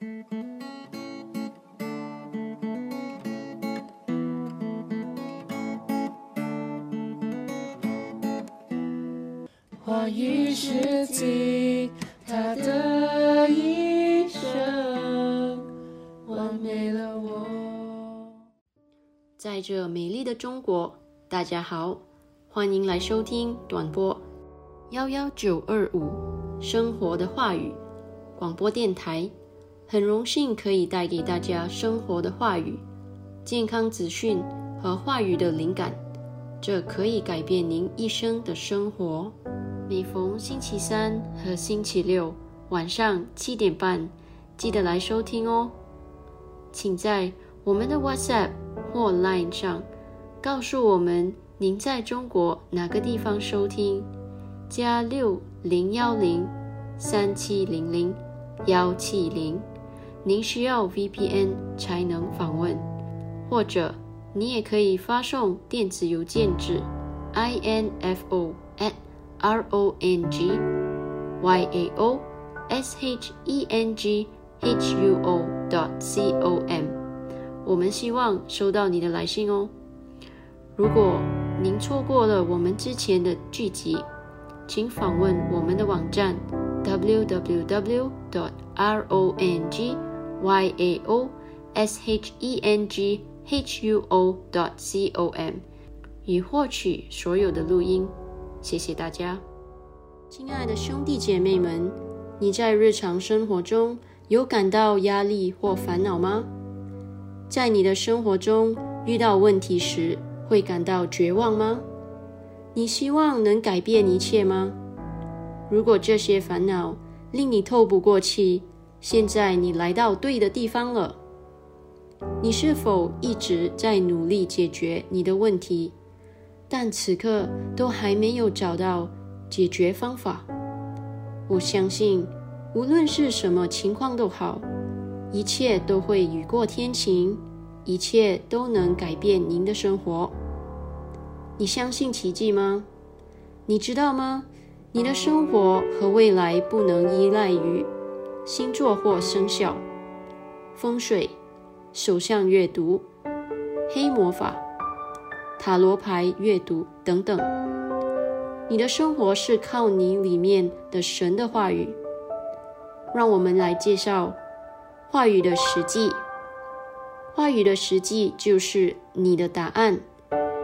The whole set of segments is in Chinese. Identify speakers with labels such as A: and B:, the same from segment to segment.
A: 话语是经他的一生，完美了我。
B: 在这美丽的中国，大家好，欢迎来收听短波幺幺九二五生活的话语广播电台。很荣幸可以带给大家生活的话语、健康资讯和话语的灵感，这可以改变您一生的生活。每逢星期三和星期六晚上七点半，记得来收听哦。请在我们的 WhatsApp 或 Line 上告诉我们您在中国哪个地方收听，加六零幺零三七零零幺七零。您需要 VPN 才能访问，或者你也可以发送电子邮件至 info at r o n g y a o s h e n g h u o dot c o m。我们希望收到你的来信哦。如果您错过了我们之前的剧集，请访问我们的网站 www dot r o n g y a o s h e n g h u o dot c o m，以获取所有的录音。谢谢大家，亲爱的兄弟姐妹们，你在日常生活中有感到压力或烦恼吗？在你的生活中遇到问题时，会感到绝望吗？你希望能改变一切吗？如果这些烦恼令你透不过气，现在你来到对的地方了。你是否一直在努力解决你的问题，但此刻都还没有找到解决方法？我相信，无论是什么情况都好，一切都会雨过天晴，一切都能改变您的生活。你相信奇迹吗？你知道吗？你的生活和未来不能依赖于。星座或生肖、风水、手相阅读、黑魔法、塔罗牌阅读等等，你的生活是靠你里面的神的话语。让我们来介绍话语的实际。话语的实际就是你的答案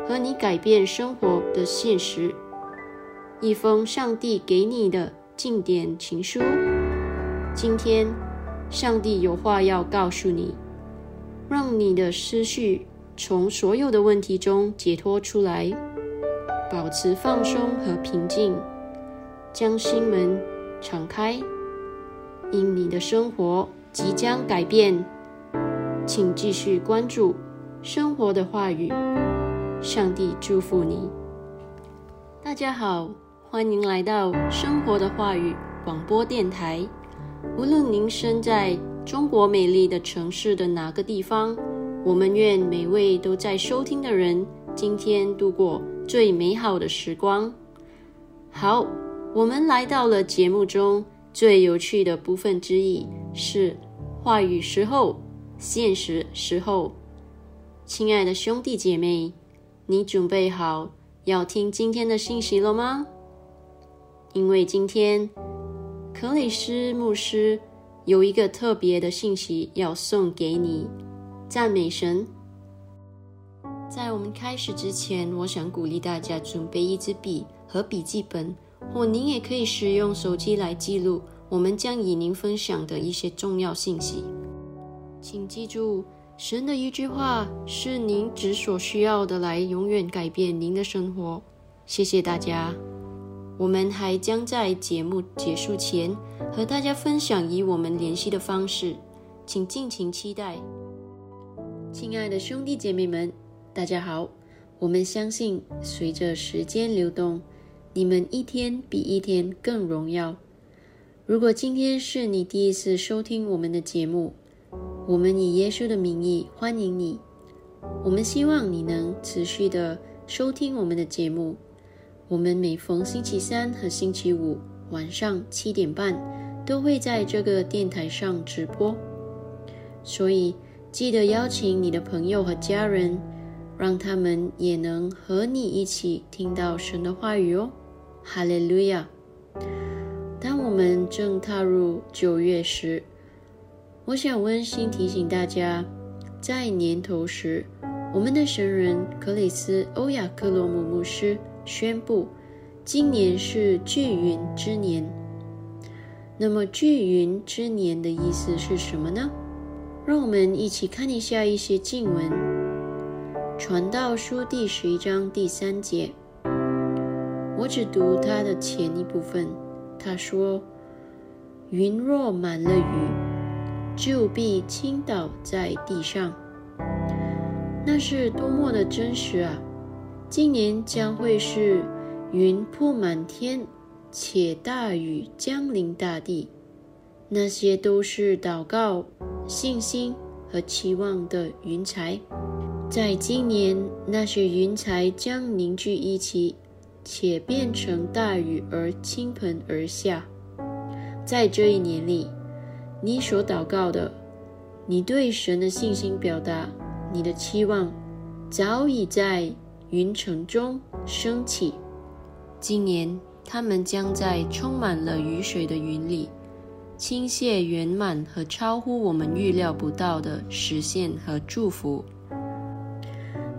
B: 和你改变生活的现实。一封上帝给你的经典情书。今天，上帝有话要告诉你，让你的思绪从所有的问题中解脱出来，保持放松和平静，将心门敞开，因你的生活即将改变。请继续关注生活的话语，上帝祝福你。大家好，欢迎来到生活的话语广播电台。无论您身在中国美丽的城市的哪个地方，我们愿每位都在收听的人今天度过最美好的时光。好，我们来到了节目中最有趣的部分之一，是话语时候、现实时候。亲爱的兄弟姐妹，你准备好要听今天的信息了吗？因为今天。克里斯牧师有一个特别的信息要送给你，赞美神。在我们开始之前，我想鼓励大家准备一支笔和笔记本，或您也可以使用手机来记录我们将与您分享的一些重要信息。请记住，神的一句话是您只所需要的，来永远改变您的生活。谢谢大家。我们还将在节目结束前和大家分享与我们联系的方式，请尽情期待。亲爱的兄弟姐妹们，大家好！我们相信，随着时间流动，你们一天比一天更荣耀。如果今天是你第一次收听我们的节目，我们以耶稣的名义欢迎你。我们希望你能持续的收听我们的节目。我们每逢星期三和星期五晚上七点半，都会在这个电台上直播。所以记得邀请你的朋友和家人，让他们也能和你一起听到神的话语哦。哈利路亚！当我们正踏入九月时，我想温馨提醒大家，在年头时，我们的神人克里斯·欧亚克罗姆牧师宣布，今年是聚云之年。那么，聚云之年的意思是什么呢？让我们一起看一下一些经文，《传道书》第十一章第三节。我只读它的前一部分。他说：“云若满了雨，就必倾倒在地上。”那是多么的真实啊！今年将会是云铺满天，且大雨降临大地。那些都是祷告。信心和期望的云彩，在今年，那些云彩将凝聚一起，且变成大雨而倾盆而下。在这一年里，你所祷告的，你对神的信心表达，你的期望，早已在云层中升起。今年，他们将在充满了雨水的云里。倾泻圆满和超乎我们预料不到的实现和祝福。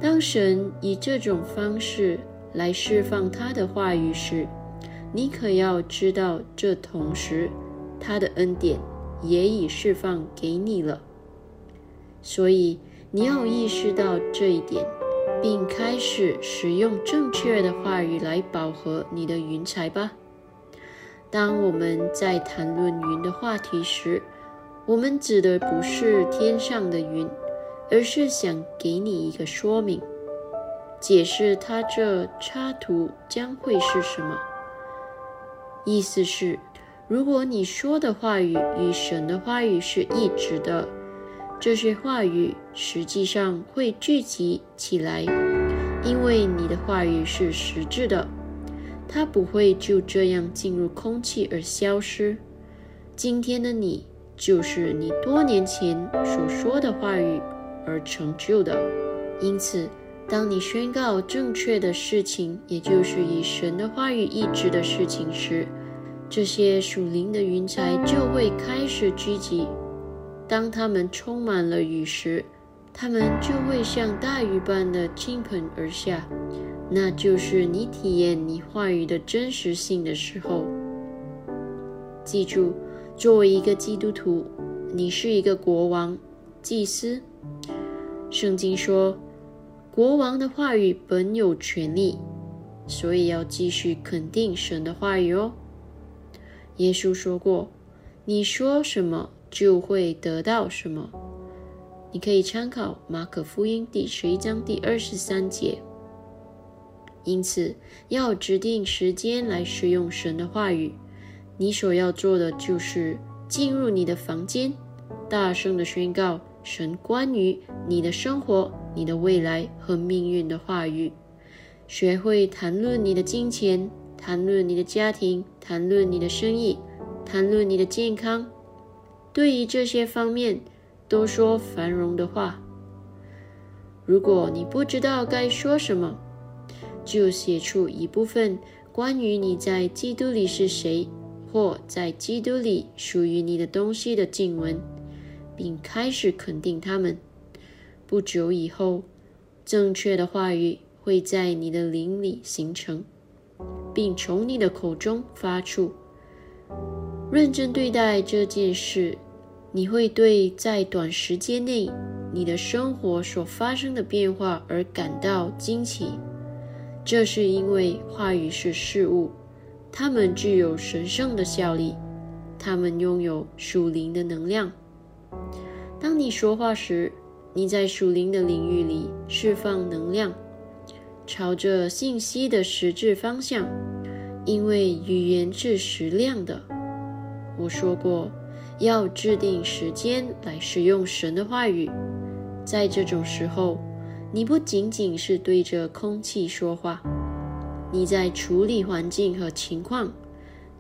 B: 当神以这种方式来释放他的话语时，你可要知道，这同时他的恩典也已释放给你了。所以你要意识到这一点，并开始使用正确的话语来饱和你的云彩吧。当我们在谈论云的话题时，我们指的不是天上的云，而是想给你一个说明，解释它这插图将会是什么。意思是，如果你说的话语与神的话语是一致的，这些话语实际上会聚集起来，因为你的话语是实质的。它不会就这样进入空气而消失。今天的你，就是你多年前所说的话语而成就的。因此，当你宣告正确的事情，也就是以神的话语意志的事情时，这些属灵的云彩就会开始聚集。当它们充满了雨时，它们就会像大雨般的倾盆而下。那就是你体验你话语的真实性的时候。记住，作为一个基督徒，你是一个国王、祭司。圣经说，国王的话语本有权利，所以要继续肯定神的话语哦。耶稣说过：“你说什么，就会得到什么。”你可以参考马可福音第十一章第二十三节。因此，要指定时间来使用神的话语。你所要做的就是进入你的房间，大声的宣告神关于你的生活、你的未来和命运的话语。学会谈论你的金钱，谈论你的家庭，谈论你的生意，谈论你的健康。对于这些方面，都说繁荣的话。如果你不知道该说什么，就写出一部分关于你在基督里是谁，或在基督里属于你的东西的经文，并开始肯定他们。不久以后，正确的话语会在你的灵里形成，并从你的口中发出。认真对待这件事，你会对在短时间内你的生活所发生的变化而感到惊奇。这是因为话语是事物，它们具有神圣的效力，它们拥有属灵的能量。当你说话时，你在属灵的领域里释放能量，朝着信息的实质方向，因为语言是实量的。我说过，要制定时间来使用神的话语，在这种时候。你不仅仅是对着空气说话，你在处理环境和情况，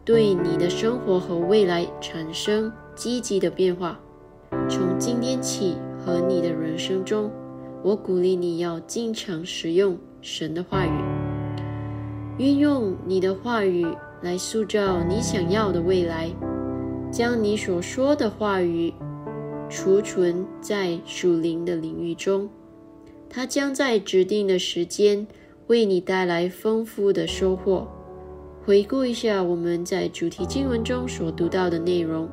B: 对你的生活和未来产生积极的变化。从今天起和你的人生中，我鼓励你要经常使用神的话语，运用你的话语来塑造你想要的未来，将你所说的话语储存在属灵的领域中，它将在指定的时间为你带来丰富的收获。回顾一下我们在主题经文中所读到的内容。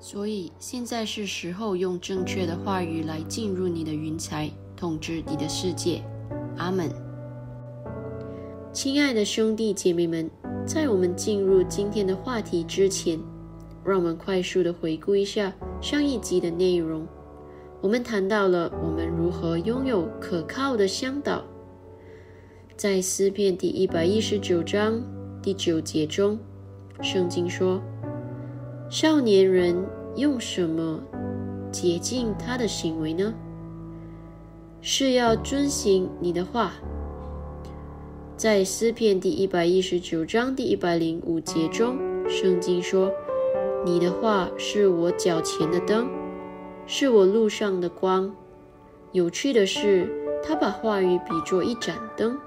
B: 所以现在是时候用正确的话语来进入你的云彩，统治你的世界。阿门。亲爱的兄弟姐妹们，在我们进入今天的话题之前，让我们快速的回顾一下上一集的内容。我们谈到了我们如何拥有可靠的向导。在诗篇第一百一十九章。第九节中，圣经说：“少年人用什么洁净他的行为呢？是要遵行你的话。”在诗篇第一百一十九章第一百零五节中，圣经说：“你的话是我脚前的灯，是我路上的光。”有趣的是，他把话语比作一盏灯。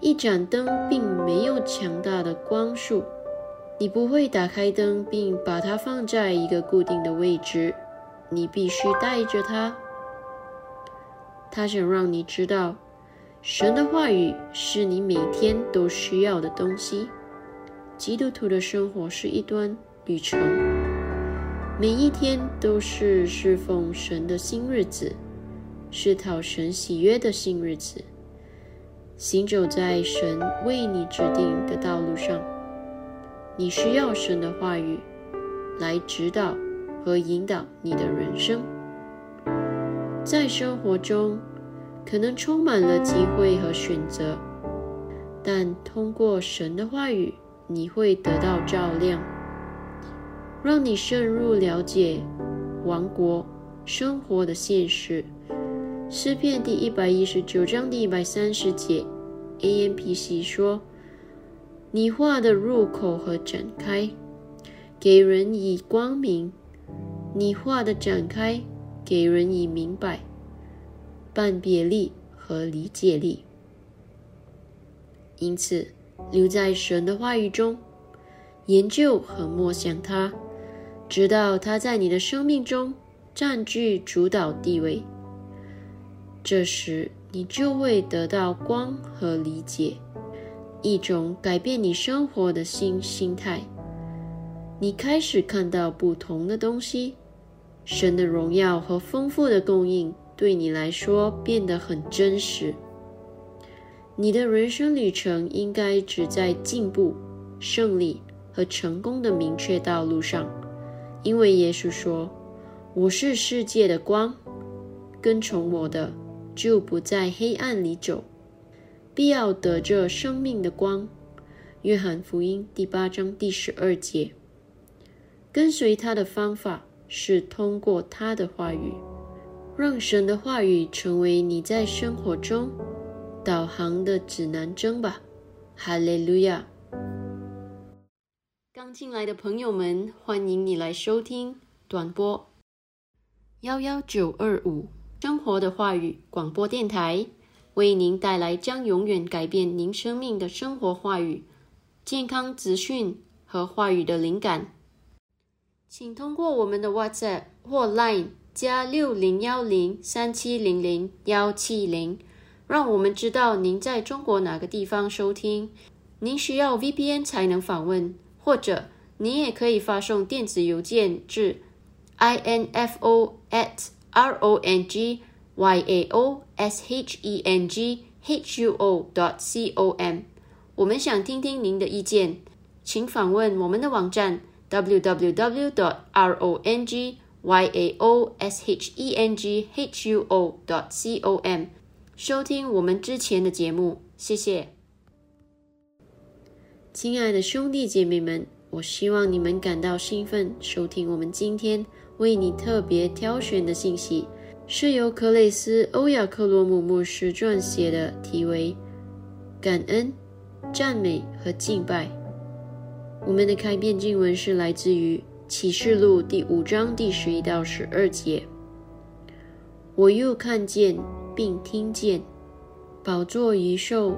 B: 一盏灯并没有强大的光束，你不会打开灯并把它放在一个固定的位置，你必须带着它。他想让你知道，神的话语是你每天都需要的东西。基督徒的生活是一端旅程，每一天都是侍奉神的新日子，是讨神喜悦的新日子。行走在神为你指定的道路上，你需要神的话语来指导和引导你的人生。在生活中，可能充满了机会和选择，但通过神的话语，你会得到照亮，让你深入了解王国生活的现实。诗篇第一百一十九章第一百三十节，A M P C 说：“你画的入口和展开，给人以光明；你画的展开，给人以明白、辨别力和理解力。因此，留在神的话语中，研究和默想它，直到它在你的生命中占据主导地位。”这时，你就会得到光和理解，一种改变你生活的新心态。你开始看到不同的东西，神的荣耀和丰富的供应对你来说变得很真实。你的人生旅程应该只在进步、胜利和成功的明确道路上，因为耶稣说：“我是世界的光，跟从我的。”就不在黑暗里走，必要得着生命的光。约翰福音第八章第十二节。跟随他的方法是通过他的话语，让神的话语成为你在生活中导航的指南针吧。哈利路亚！刚进来的朋友们，欢迎你来收听短波幺幺九二五。生活的话语广播电台为您带来将永远改变您生命的生活话语、健康资讯和话语的灵感。请通过我们的 WhatsApp 或 Line 加六零幺零三七零零幺七零，让我们知道您在中国哪个地方收听。您需要 VPN 才能访问，或者您也可以发送电子邮件至 info at r o n g y a o s h e n g h u o dot c o m，我们想听听您的意见，请访问我们的网站 w w w dot r o n g y a o s h e n g h u o dot c o m，收听我们之前的节目，谢谢。亲爱的兄弟姐妹们，我希望你们感到兴奋，收听我们今天。为你特别挑选的信息，是由克雷斯·欧亚克罗姆牧师撰写的，题为《感恩、赞美和敬拜》。我们的开篇经文是来自于启示录第五章第十一到十二节。我又看见并听见，宝座遗兽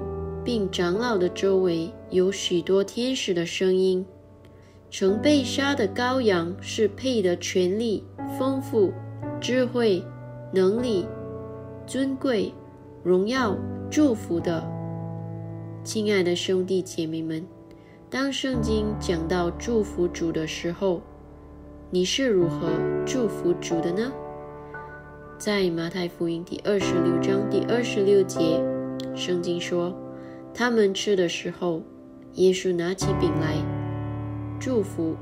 B: 并长老的周围有许多天使的声音。曾被杀的羔羊是配得权力、丰富、智慧、能力、尊贵、荣耀、祝福的。亲爱的兄弟姐妹们，当圣经讲到祝福主的时候，你是如何祝福主的呢？在马太福音第二十六章第二十六节，圣经说：“他们吃的时候，耶稣拿起饼来。”祝福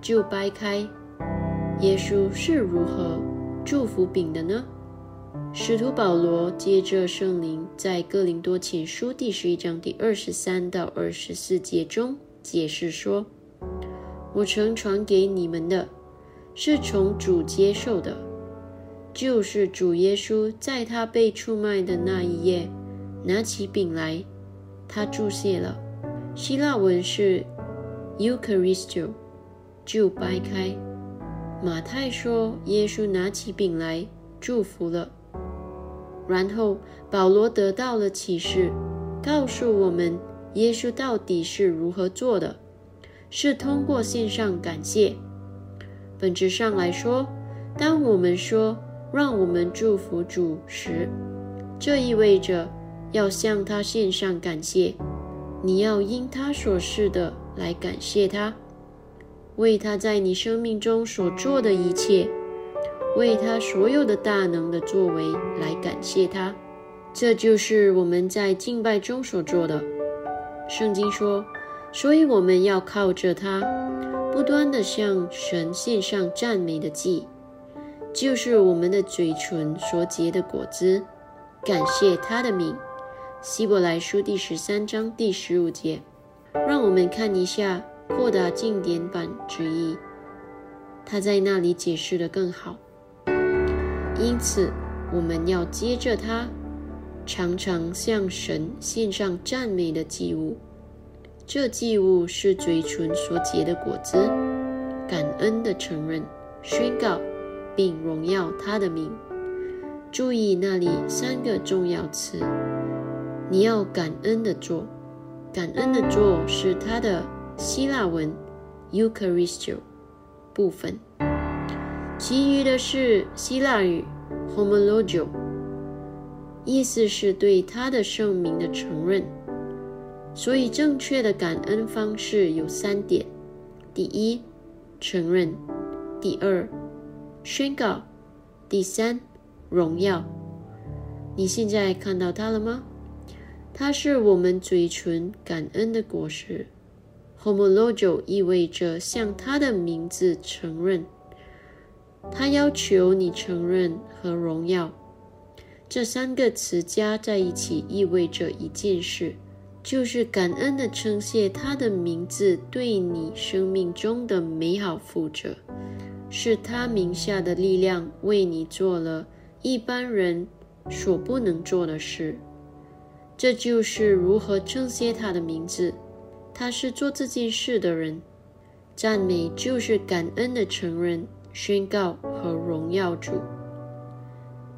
B: 就掰开。耶稣是如何祝福饼的呢？使徒保罗接着圣灵在哥林多前书第十一章第二十三到二十四节中解释说：“我曾传给你们的，是从主接受的，就是主耶稣在他被出卖的那一夜，拿起饼来，他注谢了。希腊文是。” Eucharistio 就掰开。马太说，耶稣拿起饼来祝福了。然后保罗得到了启示，告诉我们耶稣到底是如何做的，是通过线上感谢。本质上来说，当我们说让我们祝福主时，这意味着要向他献上感谢。你要因他所示的。来感谢他，为他在你生命中所做的一切，为他所有的大能的作为来感谢他。这就是我们在敬拜中所做的。圣经说，所以我们要靠着他，不断的向神献上赞美的祭，就是我们的嘴唇所结的果子，感谢他的名。希伯来书第十三章第十五节。让我们看一下扩大经典版之意，他在那里解释的更好。因此，我们要接着他，常常向神献上赞美的祭物。这祭物是嘴唇所结的果子，感恩的承认、宣告，并荣耀他的名。注意那里三个重要词，你要感恩的做。感恩的做是它的希腊文 Eucharistio 部分，其余的是希腊语 Homologio，意思是对他的圣名的承认。所以正确的感恩方式有三点：第一，承认；第二，宣告；第三，荣耀。你现在看到它了吗？它是我们嘴唇感恩的果实。Homologio 意味着向他的名字承认。他要求你承认和荣耀这三个词加在一起，意味着一件事，就是感恩的称谢他的名字对你生命中的美好负责，是他名下的力量为你做了一般人所不能做的事。这就是如何称谢他的名字。他是做这件事的人。赞美就是感恩的承认、宣告和荣耀主。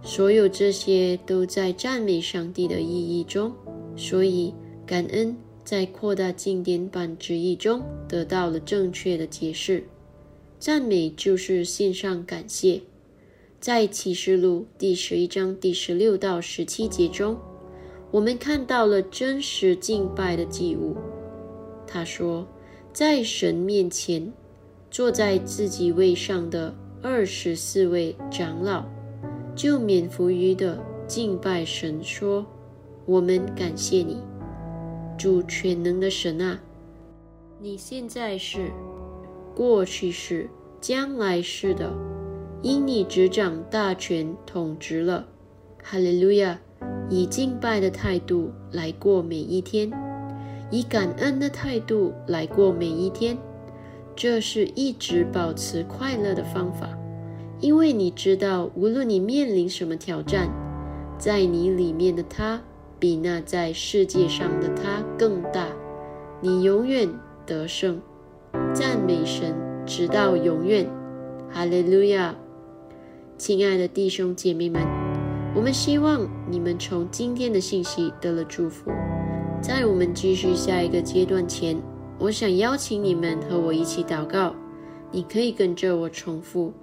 B: 所有这些都在赞美上帝的意义中。所以，感恩在扩大经典版旨意中得到了正确的解释。赞美就是献上感谢。在启示录第十一章第十六到十七节中。我们看到了真实敬拜的祭物。他说，在神面前坐在自己位上的二十四位长老，就免服于的敬拜神，说：“我们感谢你，主全能的神啊！你现在是，过去是，将来是的，因你执掌大权，统治了。哈利路亚。”以敬拜的态度来过每一天，以感恩的态度来过每一天，这是一直保持快乐的方法。因为你知道，无论你面临什么挑战，在你里面的他比那在世界上的他更大，你永远得胜。赞美神，直到永远。哈利路亚！亲爱的弟兄姐妹们，我们希望你们从今天的信息得了祝福。在我们继续下一个阶段前，我想邀请你们和我一起祷告。你可以跟着我重复：“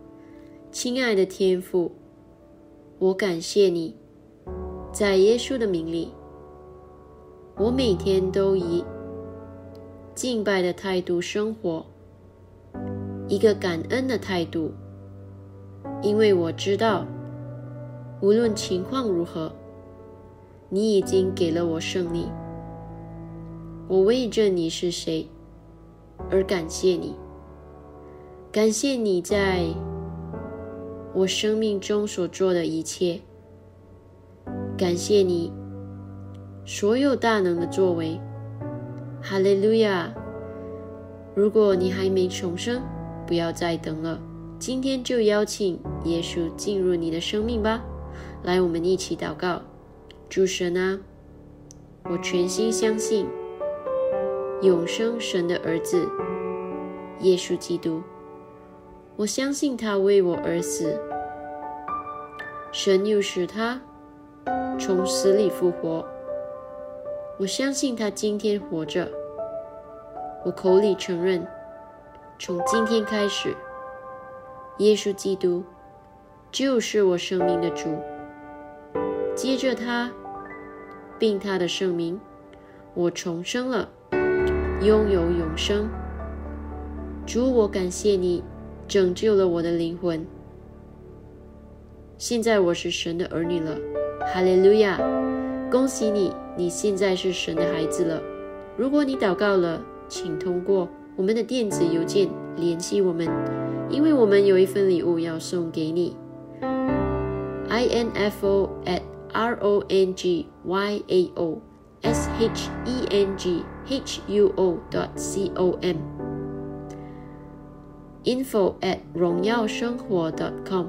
B: 亲爱的天父，我感谢你，在耶稣的名里，我每天都以敬拜的态度生活，一个感恩的态度，因为我知道，无论情况如何，你已经给了我胜利。”我为着你是谁而感谢你，感谢你在我生命中所做的一切，感谢你所有大能的作为。哈利路亚！如果你还没重生，不要再等了，今天就邀请耶稣进入你的生命吧。来，我们一起祷告：主神啊，我全心相信。永生神的儿子耶稣基督，我相信他为我而死，神又使他从死里复活。我相信他今天活着，我口里承认，从今天开始，耶稣基督就是我生命的主。接着他，并他的圣名，我重生了。拥有永生，主，我感谢你拯救了我的灵魂。现在我是神的儿女了，哈利路亚！恭喜你，你现在是神的孩子了。如果你祷告了，请通过我们的电子邮件联系我们，因为我们有一份礼物要送给你。i n f o at r o n g y a o s h e n g h u o dot c o m info at 荣耀生活 dot com。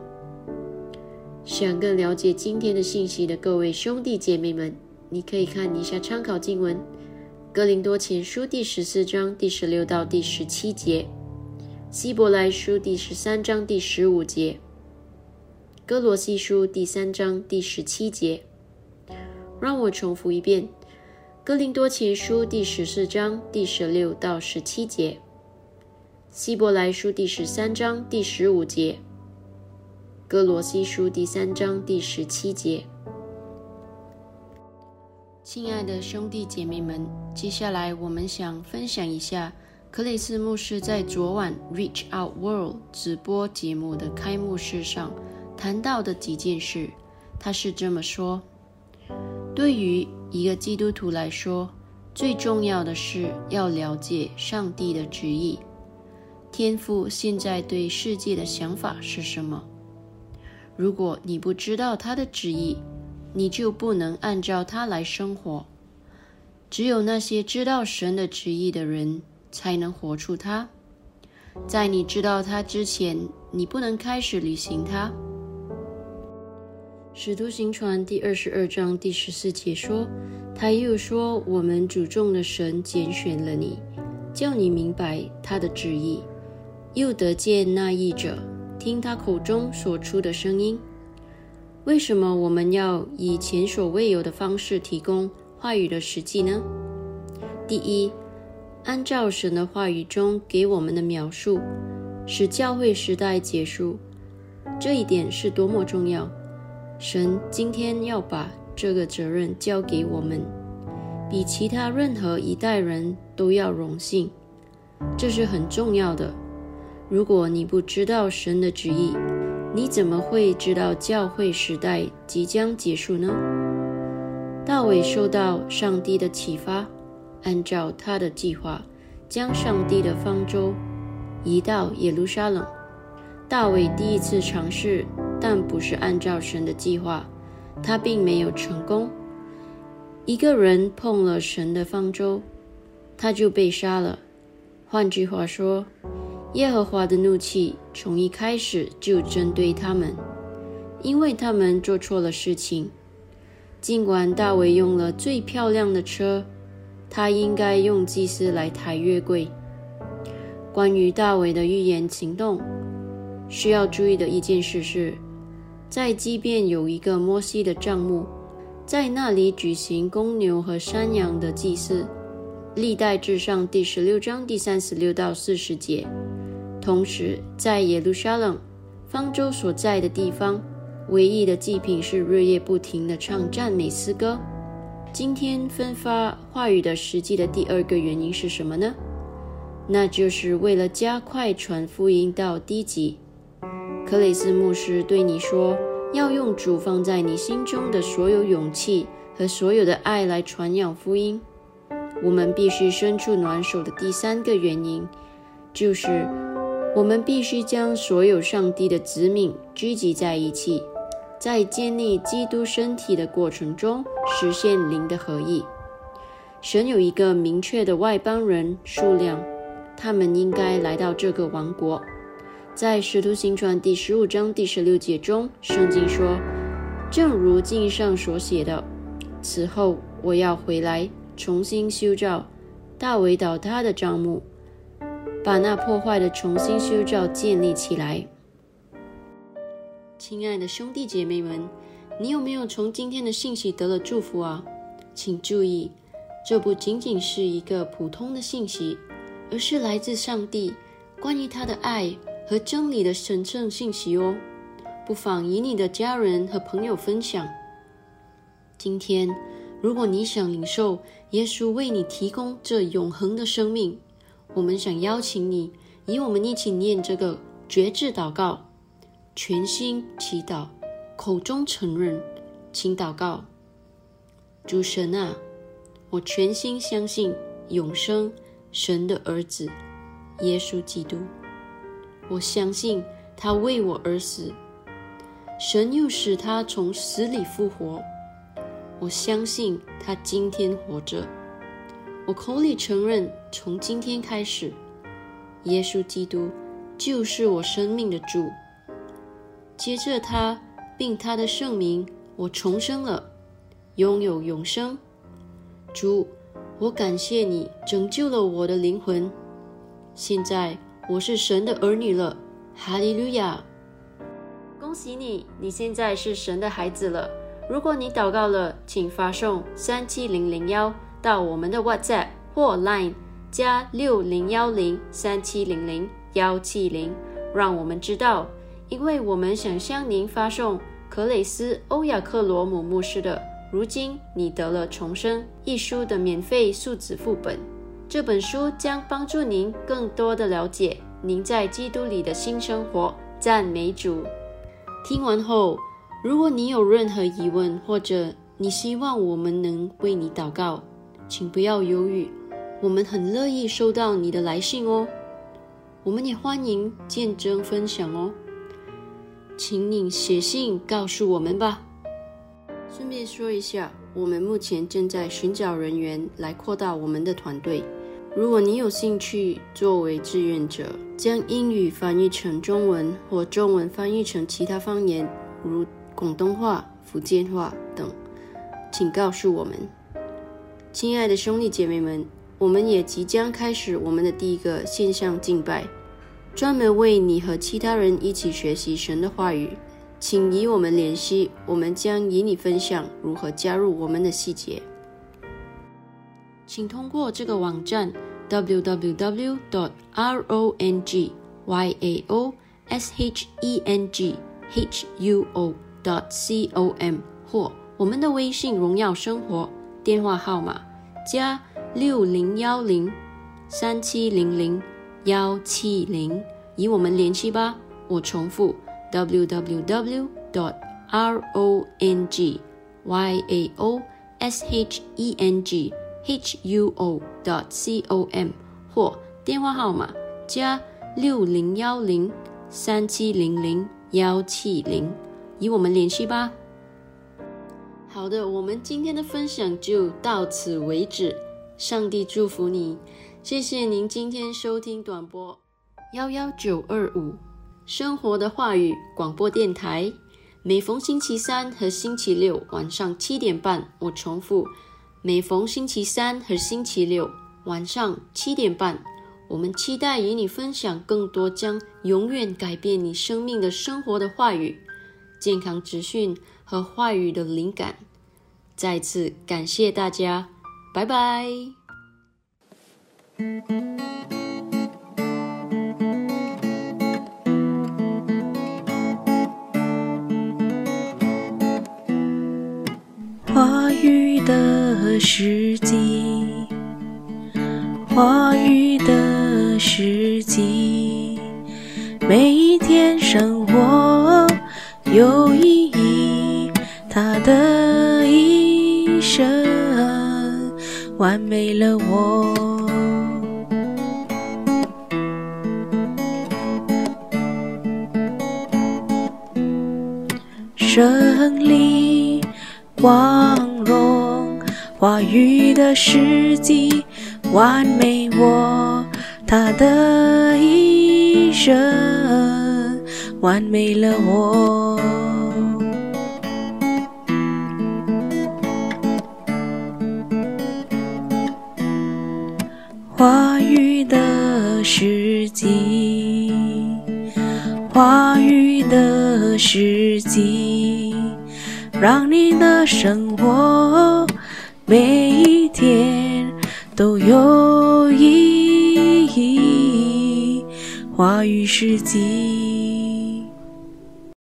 B: 想更了解今天的信息的各位兄弟姐妹们，你可以看一下参考经文：哥林多前书第十四章第十六到第十七节，希伯来书第十三章第十五节，哥罗西书第三章第十七节。让我重复一遍。哥林多前书第十四章第十六到十七节，希伯来书第十三章第十五节，哥罗西书第三章第十七节。亲爱的兄弟姐妹们，接下来我们想分享一下克里斯牧师在昨晚 Reach Out World 直播节目的开幕式上谈到的几件事。他是这么说：对于一个基督徒来说，最重要的是要了解上帝的旨意。天父现在对世界的想法是什么？如果你不知道他的旨意，你就不能按照他来生活。只有那些知道神的旨意的人，才能活出他。在你知道他之前，你不能开始履行他。使徒行传第二十二章第十四节说：“他又说，我们主众的神拣选了你，叫你明白他的旨意，又得见那译者，听他口中所出的声音。为什么我们要以前所未有的方式提供话语的实际呢？第一，按照神的话语中给我们的描述，使教会时代结束，这一点是多么重要。”神今天要把这个责任交给我们，比其他任何一代人都要荣幸，这是很重要的。如果你不知道神的旨意，你怎么会知道教会时代即将结束呢？大卫受到上帝的启发，按照他的计划，将上帝的方舟移到耶路撒冷。大卫第一次尝试。但不是按照神的计划，他并没有成功。一个人碰了神的方舟，他就被杀了。换句话说，耶和华的怒气从一开始就针对他们，因为他们做错了事情。尽管大卫用了最漂亮的车，他应该用祭司来抬月柜。关于大卫的预言行动，需要注意的一件事是，在即便有一个摩西的帐幕，在那里举行公牛和山羊的祭祀。历代至上第十六章第三十六到四十节。同时，在耶路撒冷方舟所在的地方，唯一的祭品是日夜不停的唱赞美诗歌。今天分发话语的实际的第二个原因是什么呢？那就是为了加快传福音到低级。克雷斯牧师对你说，要用主放在你心中的所有勇气和所有的爱来传扬福音。我们必须伸出暖手的第三个原因，就是我们必须将所有上帝的子民聚集在一起，在建立基督身体的过程中实现灵的合一。神有一个明确的外邦人数量，他们应该来到这个王国。在《使徒行传》第十五章第十六节中，圣经说：“正如经上所写的，此后我要回来。”重新修造大卫倒塌的帐幕，把那破坏的重新修造建立起来。亲爱的兄弟姐妹们，你有没有从今天的信息得了祝福啊？请注意，这不仅仅是一个普通的信息，而是来自上帝关于他的爱和真理的神圣信息哦。不妨与你的家人和朋友分享。今天。如果你想领受耶稣为你提供这永恒的生命，我们想邀请你，与我们一起念这个绝志祷告，全心祈祷，口中承认，请祷告：主神啊，我全心相信永生神的儿子耶稣基督，我相信他为我而死，神又使他从死里复活。我相信他今天活着。我口里承认，从今天开始，耶稣基督就是我生命的主。接着他并他的圣名，我重生了，拥有永生。主，我感谢你拯救了我的灵魂。现在我是神的儿女了。哈利路亚！恭喜你，你现在是神的孩子了。如果你祷告了，请发送三七零零幺到我们的 WhatsApp 或 Line 加六零幺零三七零零幺七零，让我们知道，因为我们想向您发送克雷斯·欧亚克罗姆牧师的《如今你得了重生》一书的免费数字副本。这本书将帮助您更多的了解您在基督里的新生活。赞美主！听完后。如果你有任何疑问，或者你希望我们能为你祷告，请不要犹豫，我们很乐意收到你的来信哦。我们也欢迎见证分享哦，请你写信告诉我们吧。顺便说一下，我们目前正在寻找人员来扩大我们的团队。如果你有兴趣作为志愿者，将英语翻译成中文，或中文翻译成其他方言，如。广东话、福建话等，请告诉我们，亲爱的兄弟姐妹们，我们也即将开始我们的第一个线上敬拜，专门为你和其他人一起学习神的话语。请与我们联系，我们将与你分享如何加入我们的细节。请通过这个网站 www.dot.rongyao.shenghuo.dot.com 或我们的微信“荣耀生活”电话号码加六零幺零三七零零幺七零，与我们联系吧。我重复：www.dot.rongyaoshenghuo.dot.com 或电话号码加六零幺零三七零零幺七零。与我们联系吧。好的，我们今天的分享就到此为止。上帝祝福你，谢谢您今天收听短波幺幺九二五生活的话语广播电台。每逢星期三和星期六晚上七点半，我重复，每逢星期三和星期六晚上七点半，我们期待与你分享更多将永远改变你生命的生活的话语、健康资讯和话语的灵感。再次感谢大家，拜拜。
A: 话语的时机，话语的时机，每一天生活有意义，他的一生完美了我。胜利。光荣，话语的时机，完美我他的一生，完美了我。话语的时机，话语的时机。让你的生活每一天都有意义。话语世纪。